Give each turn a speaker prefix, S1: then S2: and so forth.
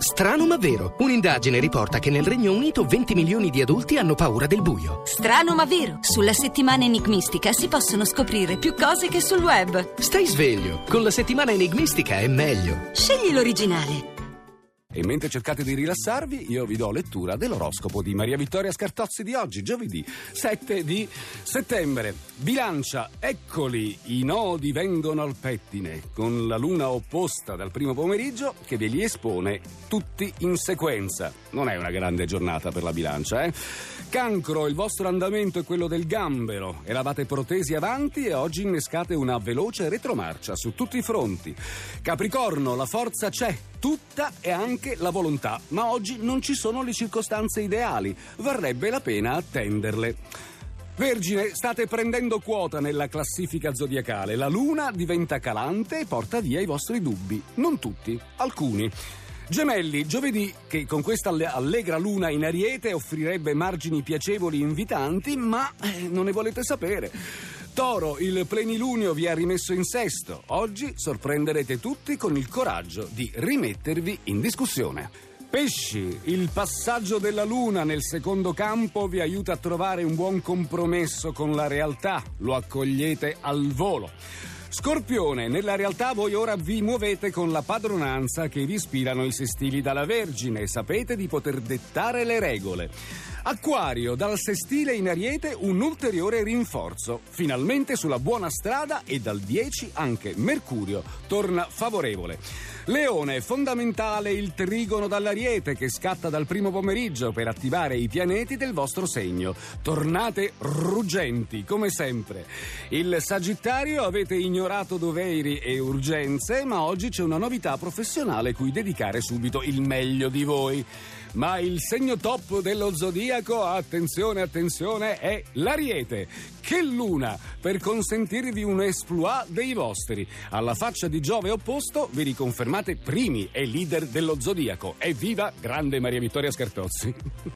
S1: Strano ma vero. Un'indagine riporta che nel Regno Unito 20 milioni di adulti hanno paura del buio.
S2: Strano ma vero. Sulla settimana enigmistica si possono scoprire più cose che sul web.
S1: Stai sveglio. Con la settimana enigmistica è meglio.
S2: Scegli l'originale.
S3: E mentre cercate di rilassarvi, io vi do lettura dell'oroscopo di Maria Vittoria Scartozzi di oggi, giovedì 7 di settembre. Bilancia, eccoli, i nodi vengono al pettine, con la luna opposta dal primo pomeriggio che ve li espone tutti in sequenza. Non è una grande giornata per la bilancia, eh? Cancro, il vostro andamento è quello del gambero. Eravate protesi avanti e oggi innescate una veloce retromarcia su tutti i fronti. Capricorno, la forza c'è, tutta e anche la volontà, ma oggi non ci sono le circostanze ideali. Varrebbe la pena attenderle. Vergine, state prendendo quota nella classifica zodiacale. La luna diventa calante e porta via i vostri dubbi. Non tutti, alcuni. Gemelli, giovedì, che con questa allegra luna in ariete offrirebbe margini piacevoli e invitanti, ma eh, non ne volete sapere. Toro, il plenilunio vi ha rimesso in sesto. Oggi sorprenderete tutti con il coraggio di rimettervi in discussione. Pesci, il passaggio della luna nel secondo campo vi aiuta a trovare un buon compromesso con la realtà. Lo accogliete al volo. Scorpione, nella realtà voi ora vi muovete con la padronanza che vi ispirano i sestili dalla Vergine sapete di poter dettare le regole. Acquario, dal sestile in ariete un ulteriore rinforzo. Finalmente sulla buona strada e dal 10 anche Mercurio torna favorevole. Leone, fondamentale il trigono dall'ariete che scatta dal primo pomeriggio per attivare i pianeti del vostro segno. Tornate ruggenti, come sempre. Il Sagittario avete ignorato doveri e urgenze, ma oggi c'è una novità professionale cui dedicare subito il meglio di voi. Ma il segno top dello zodiaco, attenzione, attenzione, è l'Ariete. Che luna per consentirvi un esploit dei vostri. Alla faccia di Giove opposto vi riconfermate primi e leader dello zodiaco. Evviva grande Maria Vittoria Scartozzi.